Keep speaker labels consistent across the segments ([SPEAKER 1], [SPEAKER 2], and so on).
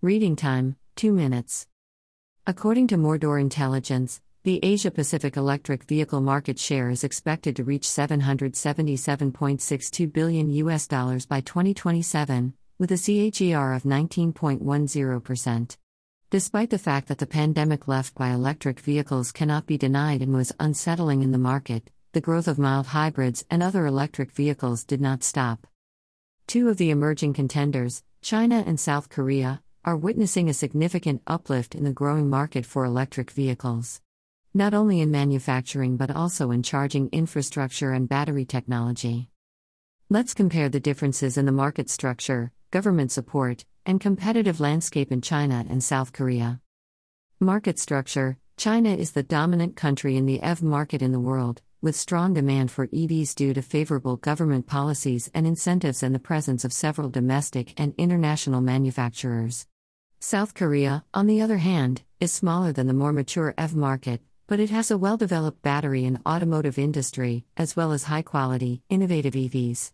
[SPEAKER 1] Reading time 2 minutes. According to Mordor Intelligence, the Asia Pacific electric vehicle market share is expected to reach 777.62 billion US dollars by 2027, with a CAGR of 19.10%. Despite the fact that the pandemic left by electric vehicles cannot be denied and was unsettling in the market, the growth of mild hybrids and other electric vehicles did not stop. Two of the emerging contenders, China and South Korea, are witnessing a significant uplift in the growing market for electric vehicles. Not only in manufacturing but also in charging infrastructure and battery technology. Let's compare the differences in the market structure, government support, and competitive landscape in China and South Korea. Market structure China is the dominant country in the EV market in the world, with strong demand for EVs due to favorable government policies and incentives and the presence of several domestic and international manufacturers. South Korea, on the other hand, is smaller than the more mature EV market, but it has a well developed battery and automotive industry, as well as high quality, innovative EVs.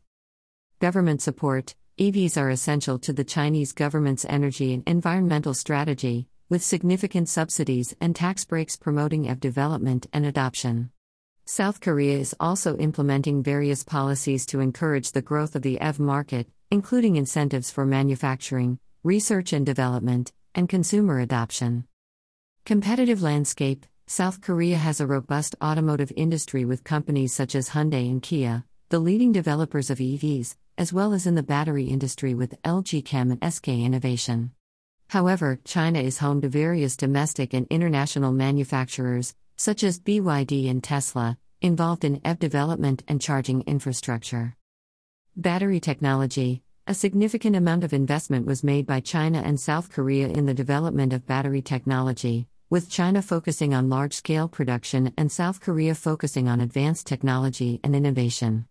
[SPEAKER 1] Government support EVs are essential to the Chinese government's energy and environmental strategy, with significant subsidies and tax breaks promoting EV development and adoption. South Korea is also implementing various policies to encourage the growth of the EV market, including incentives for manufacturing, research and development, and consumer adoption. Competitive landscape South Korea has a robust automotive industry with companies such as Hyundai and Kia, the leading developers of EVs, as well as in the battery industry with LG Chem and SK Innovation. However, China is home to various domestic and international manufacturers, such as BYD and Tesla, involved in EV development and charging infrastructure. Battery technology A significant amount of investment was made by China and South Korea in the development of battery technology, with China focusing on large scale production and South Korea focusing on advanced technology and innovation.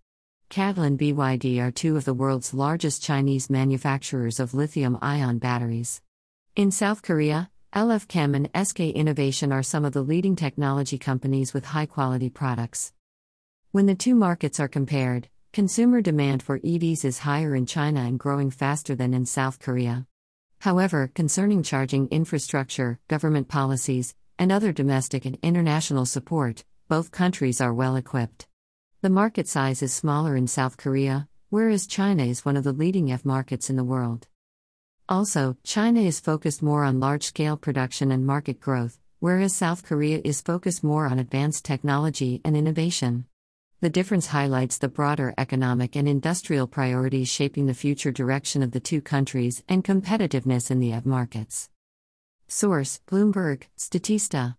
[SPEAKER 1] CATL and BYD are two of the world's largest Chinese manufacturers of lithium ion batteries. In South Korea, LG Chem and SK Innovation are some of the leading technology companies with high quality products. When the two markets are compared, consumer demand for EVs is higher in China and growing faster than in South Korea. However, concerning charging infrastructure, government policies, and other domestic and international support, both countries are well equipped. The market size is smaller in South Korea, whereas China is one of the leading EV markets in the world. Also, China is focused more on large scale production and market growth, whereas South Korea is focused more on advanced technology and innovation. The difference highlights the broader economic and industrial priorities shaping the future direction of the two countries and competitiveness in the EV markets. Source Bloomberg, Statista.